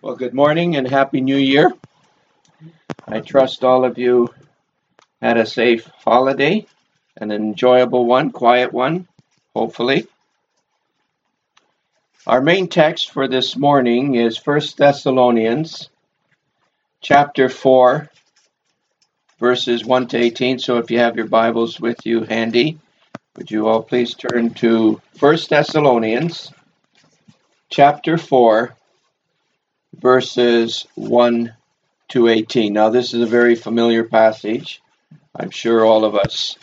Well, good morning and Happy New Year. I trust all of you had a safe holiday, an enjoyable one, quiet one, hopefully. Our main text for this morning is 1 Thessalonians chapter 4, verses 1 to 18. So if you have your Bibles with you handy, would you all please turn to 1 Thessalonians chapter 4, verses 1 to 18. Now, this is a very familiar passage. I'm sure all of us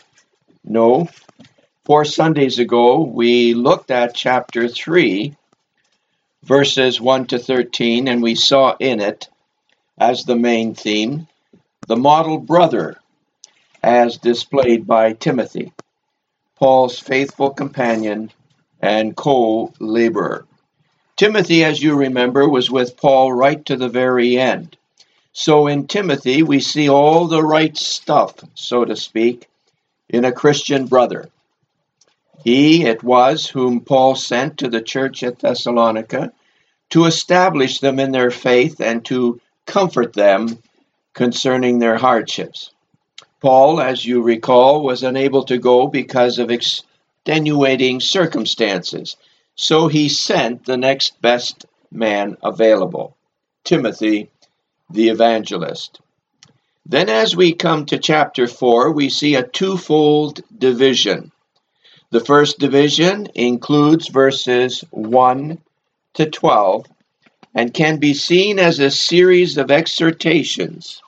know. Four Sundays ago, we looked at chapter 3, verses 1 to 13, and we saw in it, as the main theme, the model brother as displayed by Timothy, Paul's faithful companion and co laborer. Timothy, as you remember, was with Paul right to the very end. So in Timothy, we see all the right stuff, so to speak, in a Christian brother. He it was whom Paul sent to the church at Thessalonica to establish them in their faith and to comfort them concerning their hardships. Paul, as you recall, was unable to go because of extenuating circumstances. So he sent the next best man available, Timothy the evangelist. Then, as we come to chapter 4, we see a twofold division. The first division includes verses 1 to 12 and can be seen as a series of exhortations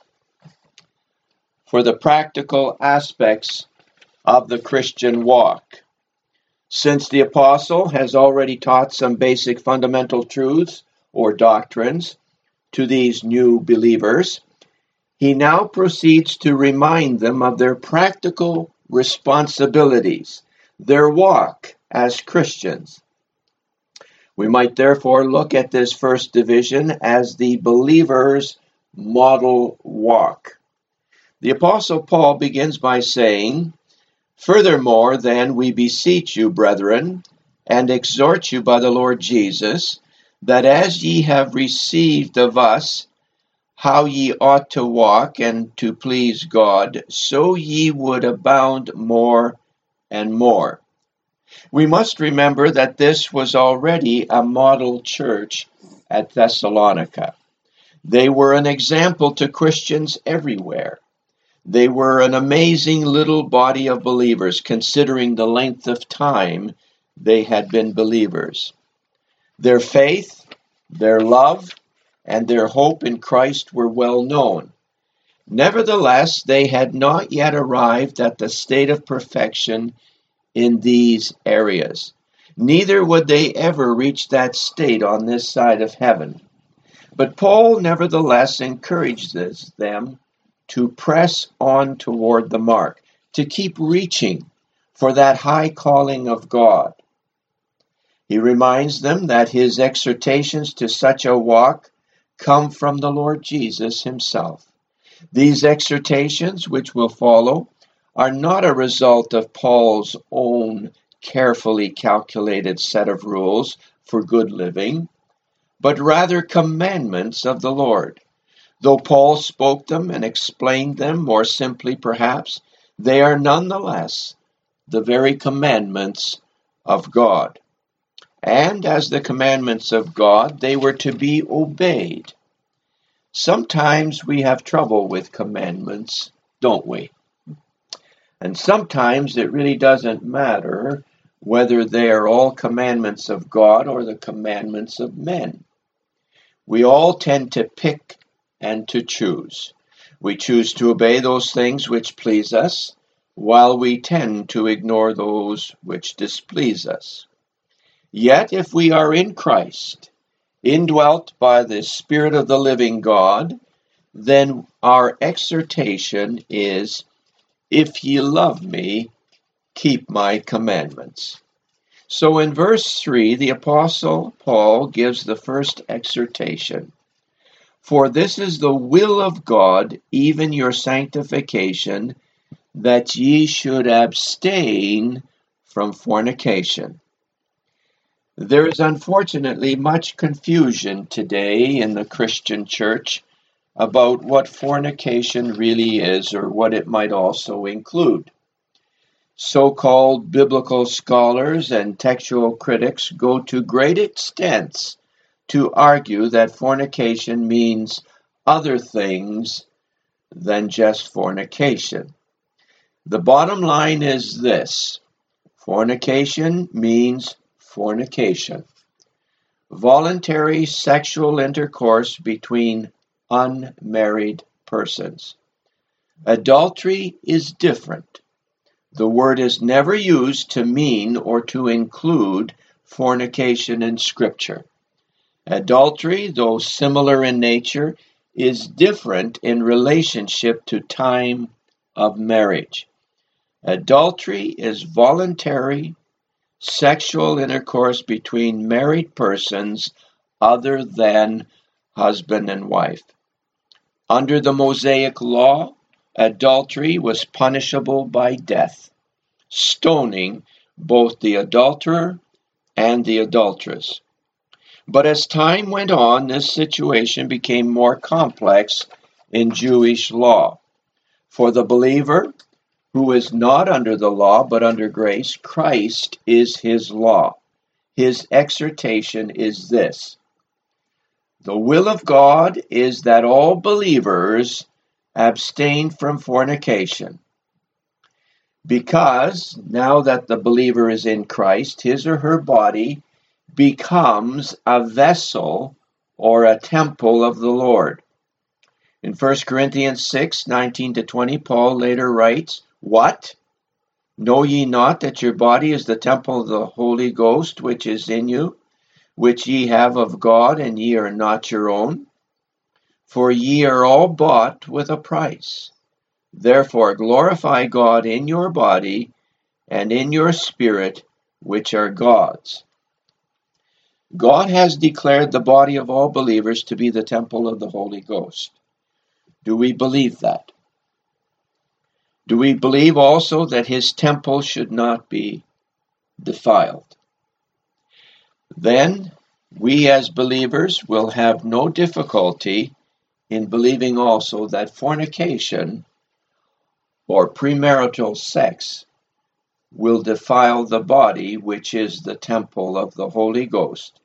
for the practical aspects of the Christian walk. Since the apostle has already taught some basic fundamental truths or doctrines to these new believers, he now proceeds to remind them of their practical responsibilities, their walk as Christians. We might therefore look at this first division as the believer's model walk. The Apostle Paul begins by saying, Furthermore, then, we beseech you, brethren, and exhort you by the Lord Jesus, that as ye have received of us how ye ought to walk and to please God, so ye would abound more and more. We must remember that this was already a model church at Thessalonica. They were an example to Christians everywhere. They were an amazing little body of believers, considering the length of time they had been believers. Their faith, their love, and their hope in Christ were well known. Nevertheless, they had not yet arrived at the state of perfection in these areas. Neither would they ever reach that state on this side of heaven. But Paul nevertheless encourages them to press on toward the mark, to keep reaching for that high calling of God. He reminds them that his exhortations to such a walk come from the Lord Jesus himself. These exhortations, which will follow, are not a result of Paul's own carefully calculated set of rules for good living, but rather commandments of the Lord. Though Paul spoke them and explained them more simply, perhaps, they are nonetheless the very commandments of God. And as the commandments of God, they were to be obeyed. Sometimes we have trouble with commandments, don't we? And sometimes it really doesn't matter whether they are all commandments of God or the commandments of men. We all tend to pick and to choose. We choose to obey those things which please us, while we tend to ignore those which displease us. Yet, if we are in Christ, indwelt by the Spirit of the living God, then our exhortation is, If ye love me, keep my commandments. So in verse 3, the Apostle Paul gives the first exhortation. For this is the will of God, even your sanctification, that ye should abstain from fornication. There is unfortunately much confusion today in the Christian church about what fornication really is or what it might also include. So called biblical scholars and textual critics go to great extents to argue that fornication means other things than just fornication. The bottom line is this fornication means fornication. Voluntary sexual intercourse between unmarried persons. Adultery is different. The word is never used to mean or to include fornication in Scripture. Adultery, though similar in nature, is different in relationship to time of marriage. Adultery is voluntary sexual intercourse between married persons other than husband and wife. Under the Mosaic law, adultery was punishable by death, stoning both the adulterer and the adulteress. But as time went on, this situation became more complex in Jewish law. For the believer who is not under the law but under grace, Christ is his law. His exhortation is this The will of God is that all believers abstain from fornication. Because now that the believer is in Christ, his or her body becomes a vessel or a temple of the Lord. In 1 Corinthians 6 19 to 20, Paul later writes, What? Know ye not that your body is the temple of the Holy Ghost which is in you, which ye have of God, and ye are not your own? For ye are all bought with a price. Therefore glorify God in your body and in your spirit, which are God's. God has declared the body of all believers to be the temple of the Holy Ghost. Do we believe that? Do we believe also that his temple should not be defiled? Then we as believers will have no difficulty in believing also that fornication or premarital sex will defile the body, which is the temple of the Holy Ghost,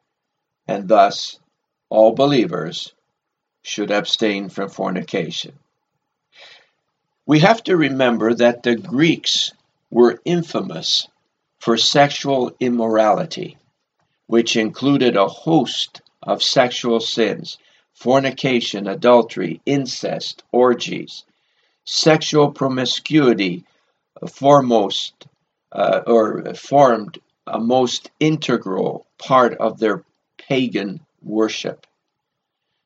and thus all believers should abstain from fornication. We have to remember that the Greeks were infamous for sexual immorality, which included a host of sexual sins fornication, adultery, incest, orgies, sexual promiscuity, foremost uh, or formed a most integral part of their pagan worship.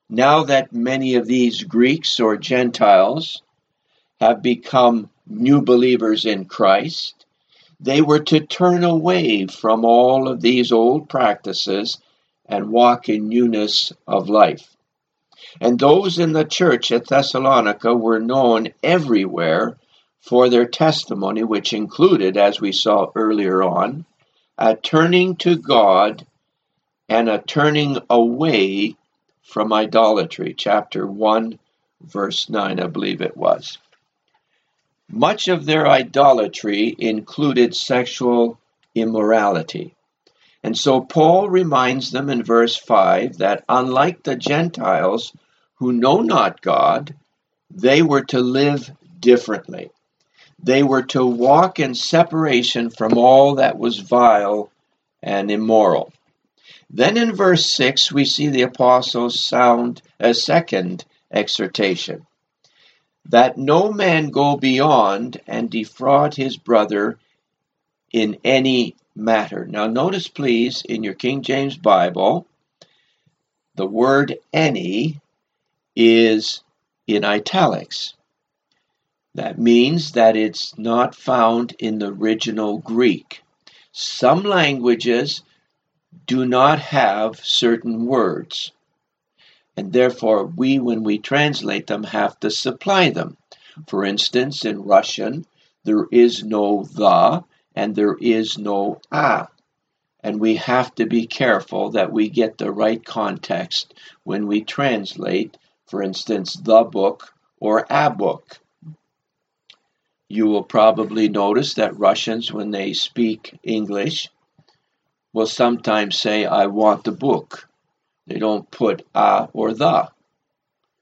Now that many of these Greeks or Gentiles have become new believers in Christ, they were to turn away from all of these old practices and walk in newness of life. And those in the church at Thessalonica were known everywhere for their testimony, which included, as we saw earlier on, a turning to God and a turning away from idolatry. Chapter 1, verse 9, I believe it was. Much of their idolatry included sexual immorality. And so Paul reminds them in verse 5 that unlike the Gentiles who know not God, they were to live differently. They were to walk in separation from all that was vile and immoral. Then in verse 6, we see the apostles sound a second exhortation that no man go beyond and defraud his brother in any matter. Now, notice, please, in your King James Bible, the word any is in italics. That means that it's not found in the original Greek. Some languages do not have certain words, and therefore we, when we translate them, have to supply them. For instance, in Russian, there is no the and there is no a. And we have to be careful that we get the right context when we translate, for instance, the book or a book. You will probably notice that Russians, when they speak English, will sometimes say, I want the book. They don't put a or the,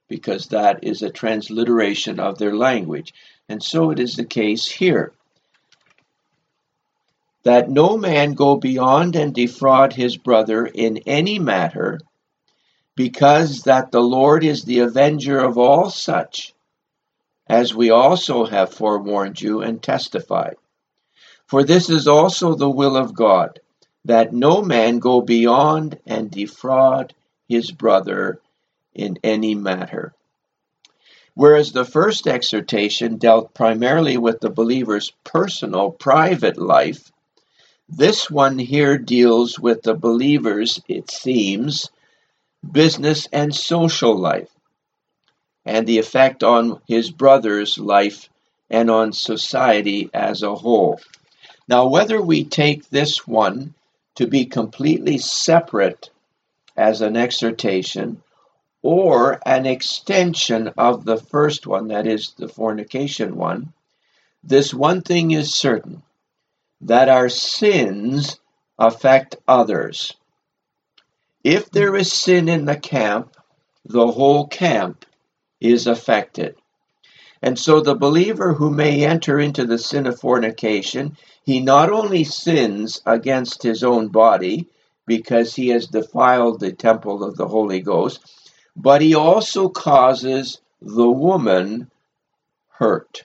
because that is a transliteration of their language. And so it is the case here that no man go beyond and defraud his brother in any matter, because that the Lord is the avenger of all such, as we also have forewarned you and testified. For this is also the will of God, that no man go beyond and defraud his brother in any matter. Whereas the first exhortation dealt primarily with the believer's personal, private life, this one here deals with the believer's, it seems, business and social life, and the effect on his brother's life and on society as a whole. Now, whether we take this one to be completely separate as an exhortation or an extension of the first one, that is, the fornication one, this one thing is certain that our sins affect others. If there is sin in the camp, the whole camp is affected. And so the believer who may enter into the sin of fornication, he not only sins against his own body because he has defiled the temple of the Holy Ghost, but he also causes the woman hurt.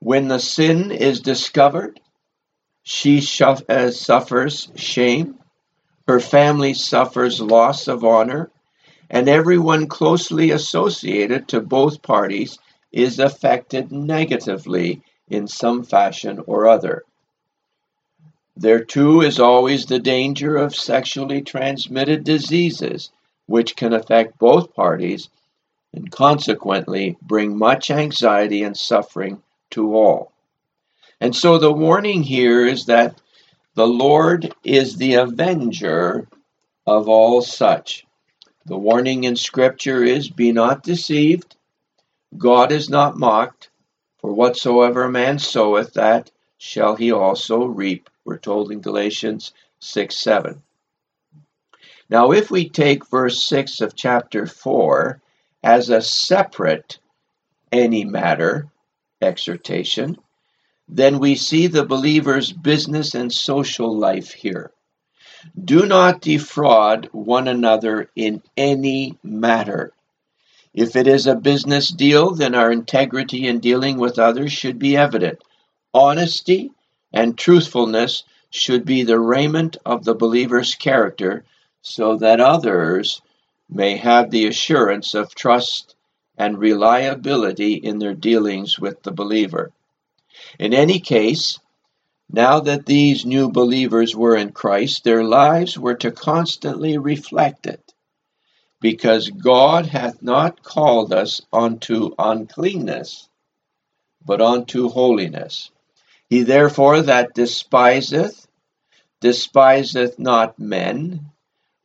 When the sin is discovered, she uh, suffers shame, her family suffers loss of honor, and everyone closely associated to both parties is affected negatively in some fashion or other. There too is always the danger of sexually transmitted diseases, which can affect both parties and consequently bring much anxiety and suffering to all. And so the warning here is that the Lord is the avenger of all such. The warning in Scripture is Be not deceived, God is not mocked, for whatsoever a man soweth, that shall he also reap. We're told in Galatians 6 7. Now, if we take verse 6 of chapter 4 as a separate any matter exhortation, then we see the believer's business and social life here. Do not defraud one another in any matter. If it is a business deal, then our integrity in dealing with others should be evident. Honesty and truthfulness should be the raiment of the believer's character so that others may have the assurance of trust and reliability in their dealings with the believer. In any case, now that these new believers were in Christ, their lives were to constantly reflect it, because God hath not called us unto uncleanness, but unto holiness. He therefore that despiseth, despiseth not men,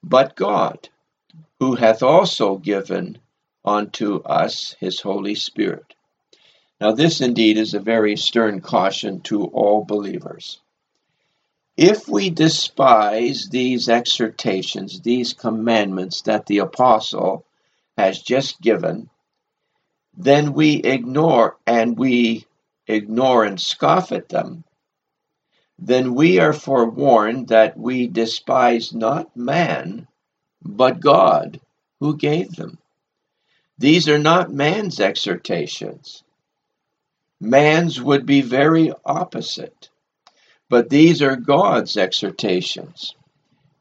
but God, who hath also given unto us his Holy Spirit. Now, this indeed is a very stern caution to all believers. If we despise these exhortations, these commandments that the apostle has just given, then we ignore and we ignore and scoff at them, then we are forewarned that we despise not man, but God who gave them. These are not man's exhortations. Man's would be very opposite. But these are God's exhortations.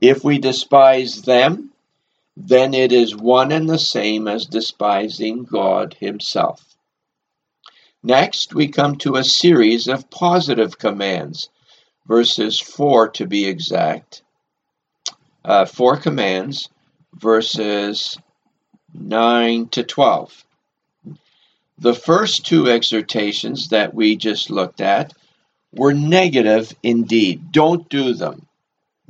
If we despise them, then it is one and the same as despising God Himself. Next, we come to a series of positive commands, verses 4 to be exact. Uh, four commands, verses 9 to 12. The first two exhortations that we just looked at were negative indeed. Don't do them.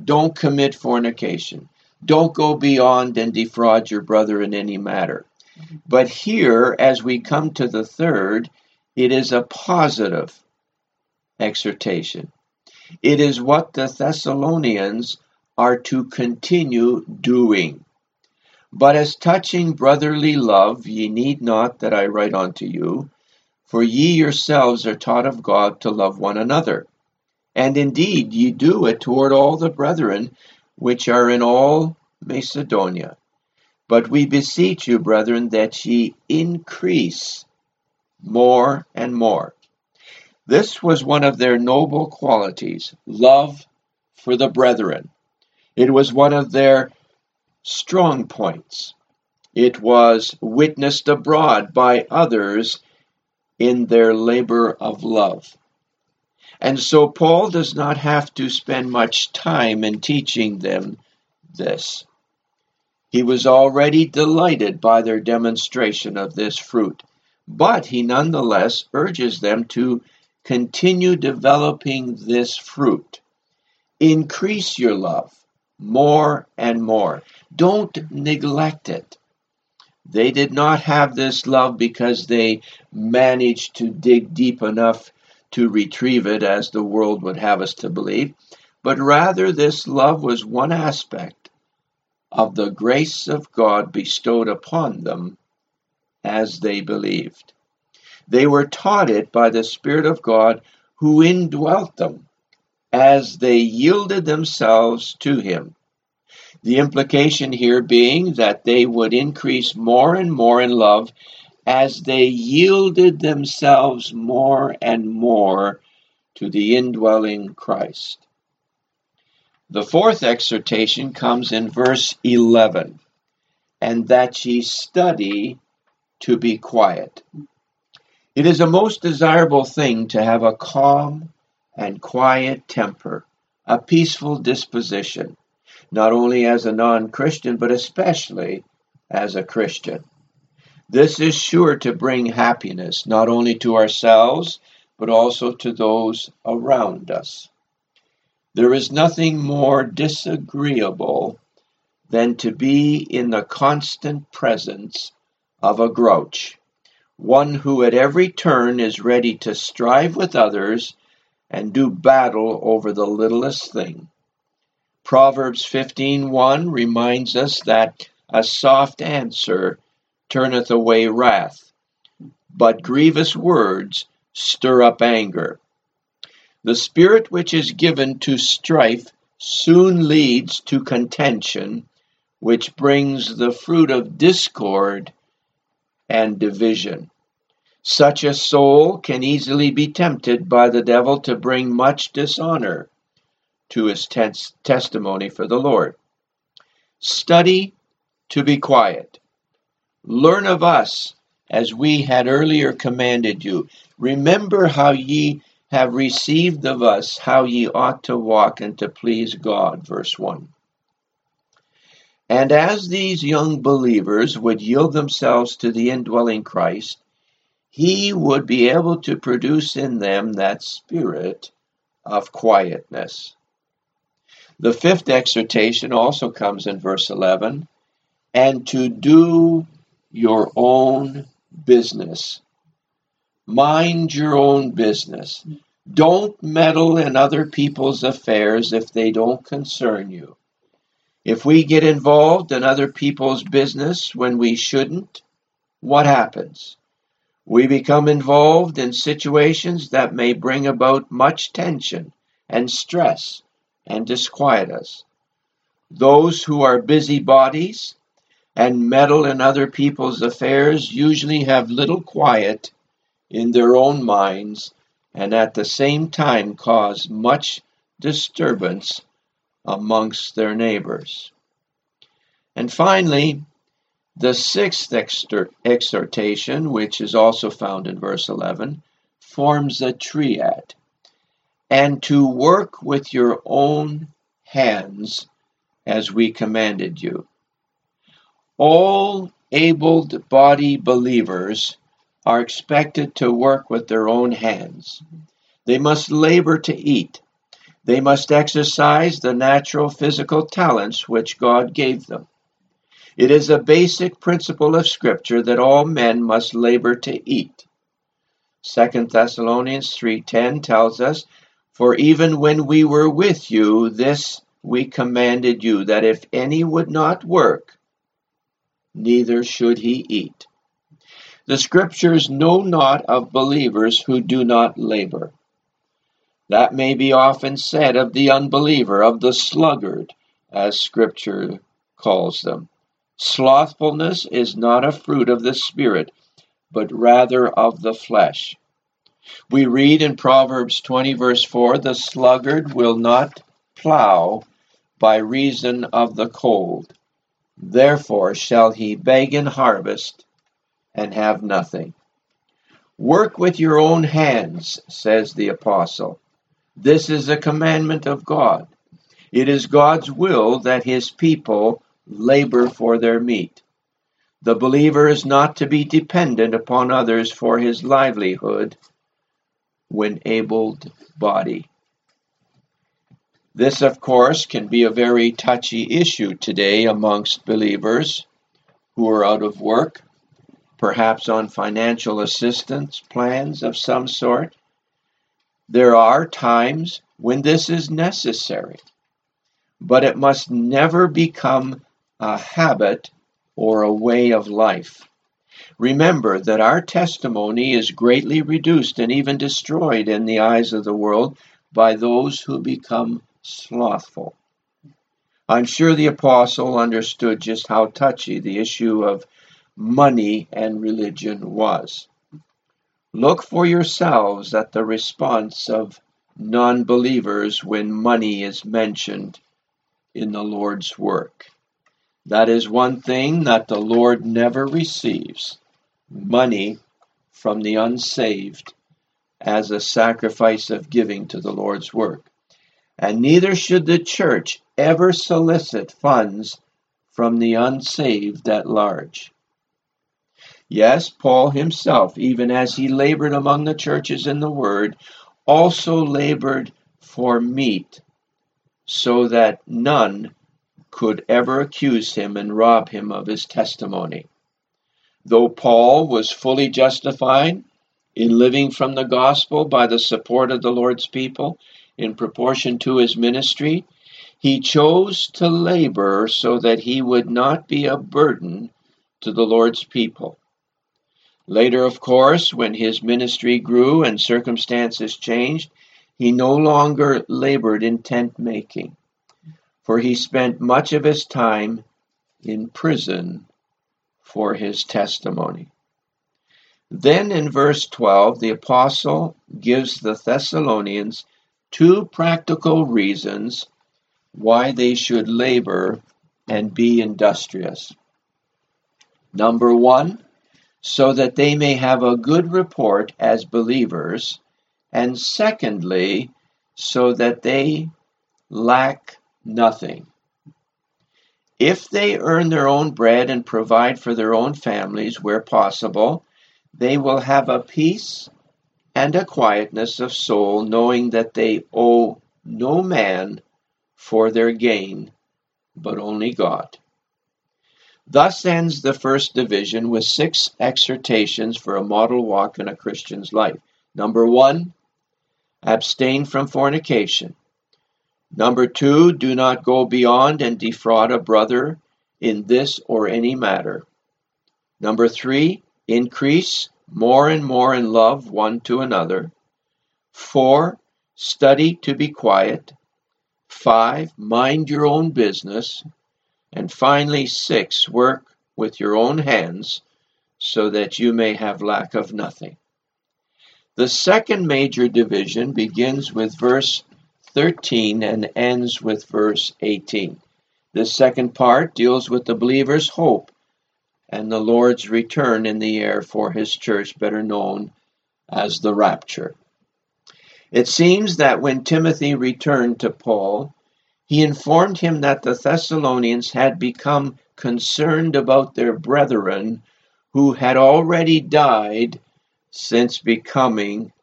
Don't commit fornication. Don't go beyond and defraud your brother in any matter. But here, as we come to the third, it is a positive exhortation. It is what the Thessalonians are to continue doing. But as touching brotherly love, ye need not that I write unto you, for ye yourselves are taught of God to love one another. And indeed ye do it toward all the brethren which are in all Macedonia. But we beseech you, brethren, that ye increase more and more. This was one of their noble qualities love for the brethren. It was one of their strong points. It was witnessed abroad by others in their labor of love. And so Paul does not have to spend much time in teaching them this. He was already delighted by their demonstration of this fruit, but he nonetheless urges them to continue developing this fruit. Increase your love more and more. Don't neglect it. They did not have this love because they managed to dig deep enough to retrieve it, as the world would have us to believe, but rather this love was one aspect of the grace of God bestowed upon them as they believed. They were taught it by the Spirit of God who indwelt them as they yielded themselves to Him. The implication here being that they would increase more and more in love as they yielded themselves more and more to the indwelling Christ. The fourth exhortation comes in verse 11, and that ye study to be quiet. It is a most desirable thing to have a calm and quiet temper, a peaceful disposition, not only as a non Christian, but especially as a Christian. This is sure to bring happiness not only to ourselves, but also to those around us. There is nothing more disagreeable than to be in the constant presence of a grouch, one who at every turn is ready to strive with others and do battle over the littlest thing. Proverbs 15:1 reminds us that a soft answer turneth away wrath, but grievous words stir up anger. The spirit which is given to strife soon leads to contention, which brings the fruit of discord and division. Such a soul can easily be tempted by the devil to bring much dishonor to his tes- testimony for the Lord. Study to be quiet. Learn of us as we had earlier commanded you. Remember how ye have received of us, how ye ought to walk and to please God. Verse 1. And as these young believers would yield themselves to the indwelling Christ, he would be able to produce in them that spirit of quietness. The fifth exhortation also comes in verse 11 and to do your own business. Mind your own business. Don't meddle in other people's affairs if they don't concern you. If we get involved in other people's business when we shouldn't, what happens? We become involved in situations that may bring about much tension and stress and disquiet us. Those who are busybodies and meddle in other people's affairs usually have little quiet in their own minds and at the same time cause much disturbance amongst their neighbors. And finally, the sixth exhortation, which is also found in verse 11, forms a triad. And to work with your own hands as we commanded you. All able bodied believers are expected to work with their own hands. They must labor to eat. They must exercise the natural physical talents which God gave them. It is a basic principle of Scripture that all men must labor to eat. 2 Thessalonians 3:10 tells us, "For even when we were with you, this we commanded you, that if any would not work, neither should he eat." The Scriptures know not of believers who do not labor. That may be often said of the unbeliever, of the sluggard, as Scripture calls them. Slothfulness is not a fruit of the Spirit, but rather of the flesh. We read in Proverbs 20, verse 4 the sluggard will not plow by reason of the cold. Therefore shall he beg in harvest and have nothing. Work with your own hands, says the apostle. This is a commandment of God. It is God's will that his people labor for their meat. The believer is not to be dependent upon others for his livelihood when abled body. This, of course, can be a very touchy issue today amongst believers who are out of work, perhaps on financial assistance plans of some sort. There are times when this is necessary, but it must never become a habit or a way of life. Remember that our testimony is greatly reduced and even destroyed in the eyes of the world by those who become slothful. I'm sure the apostle understood just how touchy the issue of money and religion was. Look for yourselves at the response of non believers when money is mentioned in the Lord's work. That is one thing that the Lord never receives money from the unsaved as a sacrifice of giving to the Lord's work. And neither should the church ever solicit funds from the unsaved at large. Yes, Paul himself, even as he labored among the churches in the word, also labored for meat, so that none could ever accuse him and rob him of his testimony. Though Paul was fully justified in living from the gospel by the support of the Lord's people in proportion to his ministry, he chose to labor so that he would not be a burden to the Lord's people. Later, of course, when his ministry grew and circumstances changed, he no longer labored in tent making, for he spent much of his time in prison for his testimony. Then in verse 12, the apostle gives the Thessalonians two practical reasons why they should labor and be industrious. Number one, so that they may have a good report as believers, and secondly, so that they lack nothing. If they earn their own bread and provide for their own families where possible, they will have a peace and a quietness of soul, knowing that they owe no man for their gain, but only God. Thus ends the first division with six exhortations for a model walk in a Christian's life. Number one, abstain from fornication. Number two, do not go beyond and defraud a brother in this or any matter. Number three, increase more and more in love one to another. Four, study to be quiet. Five, mind your own business. And finally, six, work with your own hands so that you may have lack of nothing. The second major division begins with verse 13 and ends with verse 18. This second part deals with the believer's hope and the Lord's return in the air for his church, better known as the rapture. It seems that when Timothy returned to Paul, he informed him that the Thessalonians had become concerned about their brethren who had already died since becoming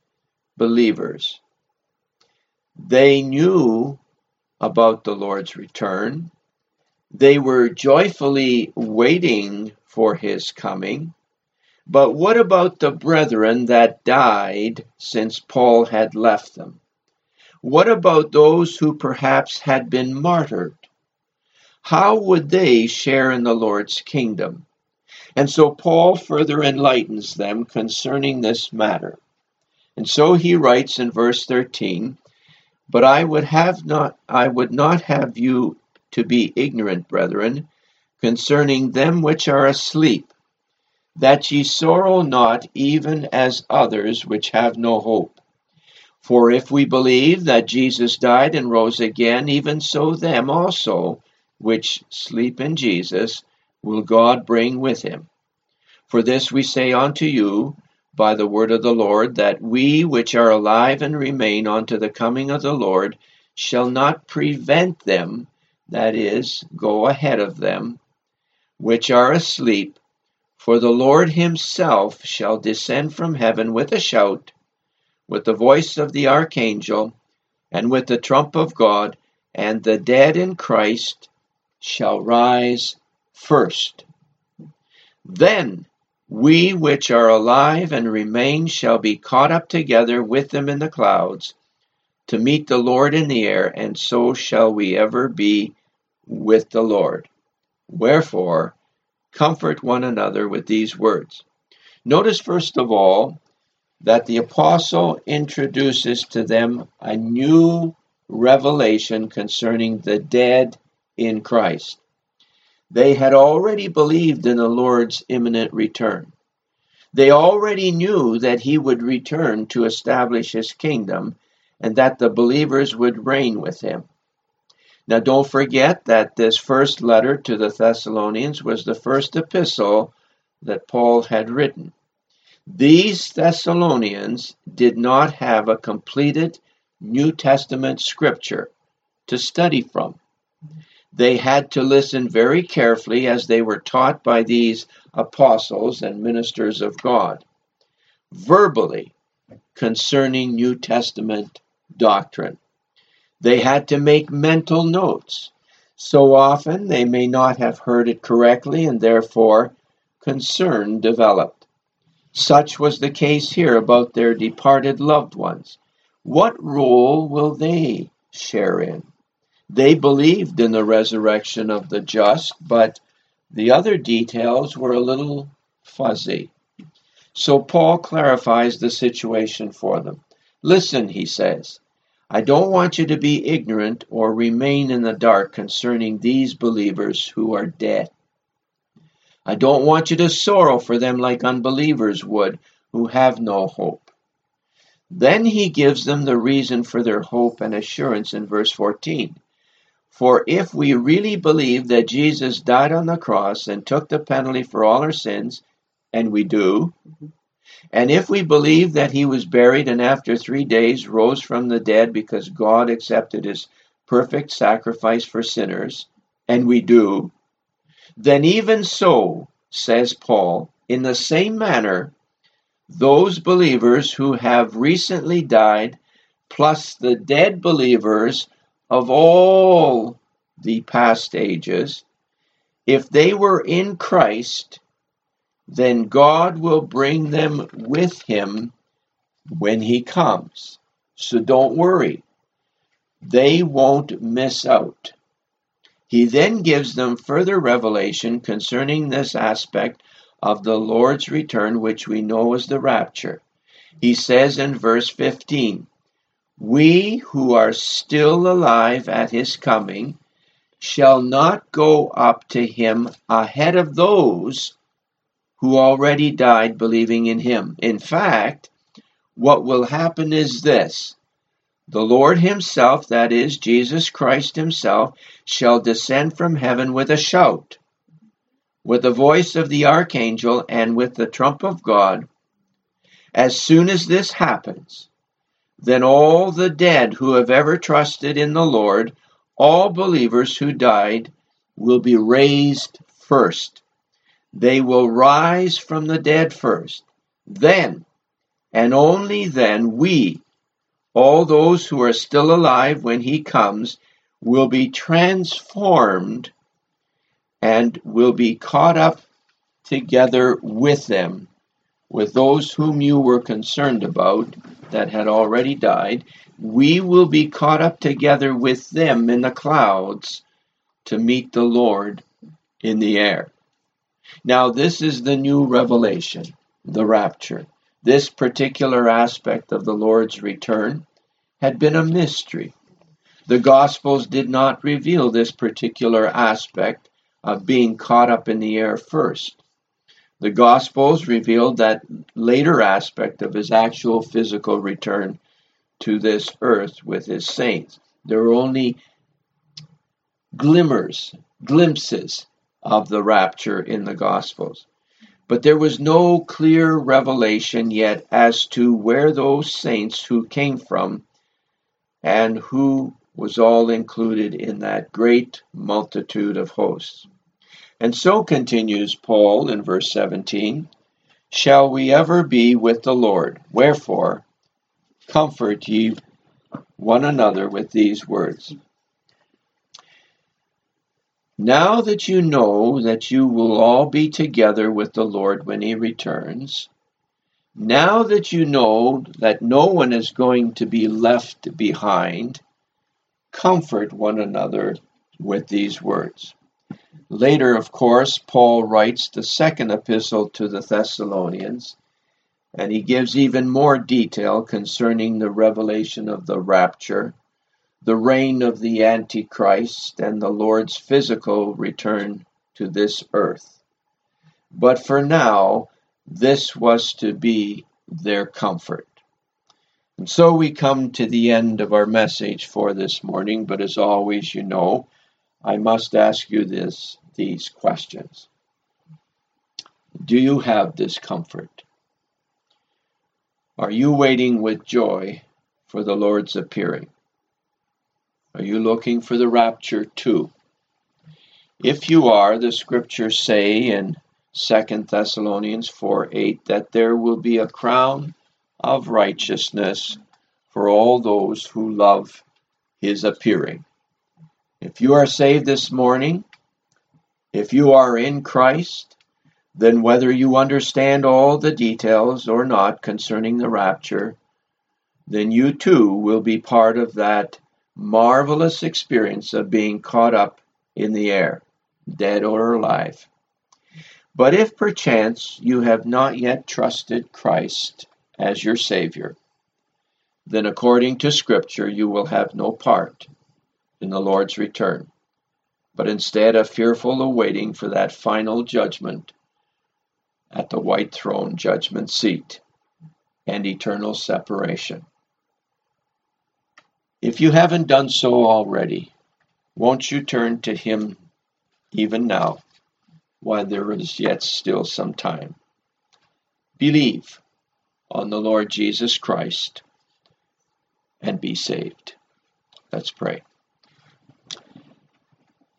believers. They knew about the Lord's return. They were joyfully waiting for his coming. But what about the brethren that died since Paul had left them? What about those who perhaps had been martyred? How would they share in the Lord's kingdom? And so Paul further enlightens them concerning this matter. And so he writes in verse 13, But I would have not I would not have you to be ignorant, brethren, concerning them which are asleep, that ye sorrow not even as others which have no hope. For if we believe that Jesus died and rose again, even so them also which sleep in Jesus will God bring with him. For this we say unto you by the word of the Lord, that we which are alive and remain unto the coming of the Lord shall not prevent them, that is, go ahead of them, which are asleep. For the Lord himself shall descend from heaven with a shout with the voice of the archangel, and with the trump of God, and the dead in Christ shall rise first. Then we which are alive and remain shall be caught up together with them in the clouds to meet the Lord in the air, and so shall we ever be with the Lord. Wherefore, comfort one another with these words. Notice, first of all, that the apostle introduces to them a new revelation concerning the dead in Christ. They had already believed in the Lord's imminent return. They already knew that he would return to establish his kingdom and that the believers would reign with him. Now, don't forget that this first letter to the Thessalonians was the first epistle that Paul had written. These Thessalonians did not have a completed New Testament scripture to study from. They had to listen very carefully as they were taught by these apostles and ministers of God, verbally concerning New Testament doctrine. They had to make mental notes. So often they may not have heard it correctly, and therefore concern developed. Such was the case here about their departed loved ones. What role will they share in? They believed in the resurrection of the just, but the other details were a little fuzzy. So Paul clarifies the situation for them. Listen, he says, I don't want you to be ignorant or remain in the dark concerning these believers who are dead. I don't want you to sorrow for them like unbelievers would who have no hope. Then he gives them the reason for their hope and assurance in verse 14. For if we really believe that Jesus died on the cross and took the penalty for all our sins, and we do, mm-hmm. and if we believe that he was buried and after three days rose from the dead because God accepted his perfect sacrifice for sinners, and we do, then even so, says Paul, in the same manner, those believers who have recently died, plus the dead believers of all the past ages, if they were in Christ, then God will bring them with him when he comes. So don't worry. They won't miss out. He then gives them further revelation concerning this aspect of the Lord's return, which we know as the rapture. He says in verse 15, We who are still alive at his coming shall not go up to him ahead of those who already died believing in him. In fact, what will happen is this the Lord himself, that is, Jesus Christ himself, shall descend from heaven with a shout, with the voice of the archangel, and with the trump of God. As soon as this happens, then all the dead who have ever trusted in the Lord, all believers who died, will be raised first. They will rise from the dead first. Then, and only then, we all those who are still alive when he comes will be transformed and will be caught up together with them, with those whom you were concerned about that had already died. We will be caught up together with them in the clouds to meet the Lord in the air. Now, this is the new revelation, the rapture. This particular aspect of the Lord's return had been a mystery. The Gospels did not reveal this particular aspect of being caught up in the air first. The Gospels revealed that later aspect of his actual physical return to this earth with his saints. There were only glimmers, glimpses of the rapture in the Gospels. But there was no clear revelation yet as to where those saints who came from and who was all included in that great multitude of hosts. And so continues Paul in verse 17 Shall we ever be with the Lord? Wherefore, comfort ye one another with these words. Now that you know that you will all be together with the Lord when he returns, now that you know that no one is going to be left behind, comfort one another with these words. Later, of course, Paul writes the second epistle to the Thessalonians, and he gives even more detail concerning the revelation of the rapture, the reign of the Antichrist, and the Lord's physical return to this earth. But for now, this was to be their comfort. And so we come to the end of our message for this morning, but as always, you know, I must ask you this these questions. Do you have this comfort? Are you waiting with joy for the Lord's appearing? Are you looking for the rapture too? If you are, the scriptures say in 2 Thessalonians 4 8 that there will be a crown of righteousness for all those who love his appearing. If you are saved this morning, if you are in Christ, then whether you understand all the details or not concerning the rapture, then you too will be part of that marvelous experience of being caught up in the air, dead or alive. But if perchance you have not yet trusted Christ as your Savior, then according to Scripture you will have no part in the Lord's return, but instead a fearful awaiting for that final judgment at the white throne judgment seat and eternal separation. If you haven't done so already, won't you turn to Him even now while there is yet still some time? Believe on the Lord Jesus Christ and be saved. Let's pray.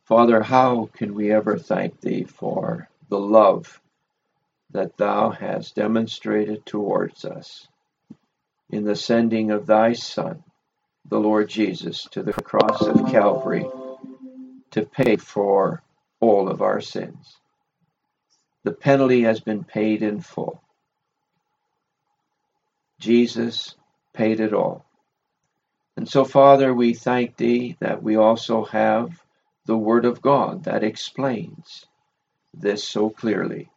Father, how can we ever thank Thee for the love that Thou hast demonstrated towards us in the sending of Thy Son, the Lord Jesus, to the cross of Calvary to pay for all of our sins? The penalty has been paid in full. Jesus paid it all. And so, Father, we thank Thee that we also have the Word of God that explains this so clearly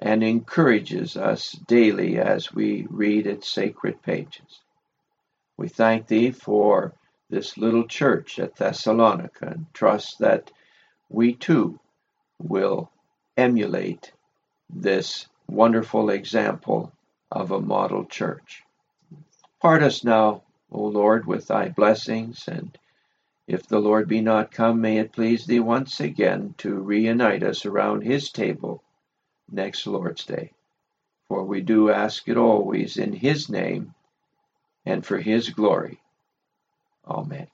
and encourages us daily as we read its sacred pages. We thank Thee for this little church at Thessalonica and trust that we too will emulate this wonderful example of a model church. Part us now, O Lord, with thy blessings, and if the Lord be not come, may it please thee once again to reunite us around his table next Lord's Day. For we do ask it always in his name and for his glory. Amen.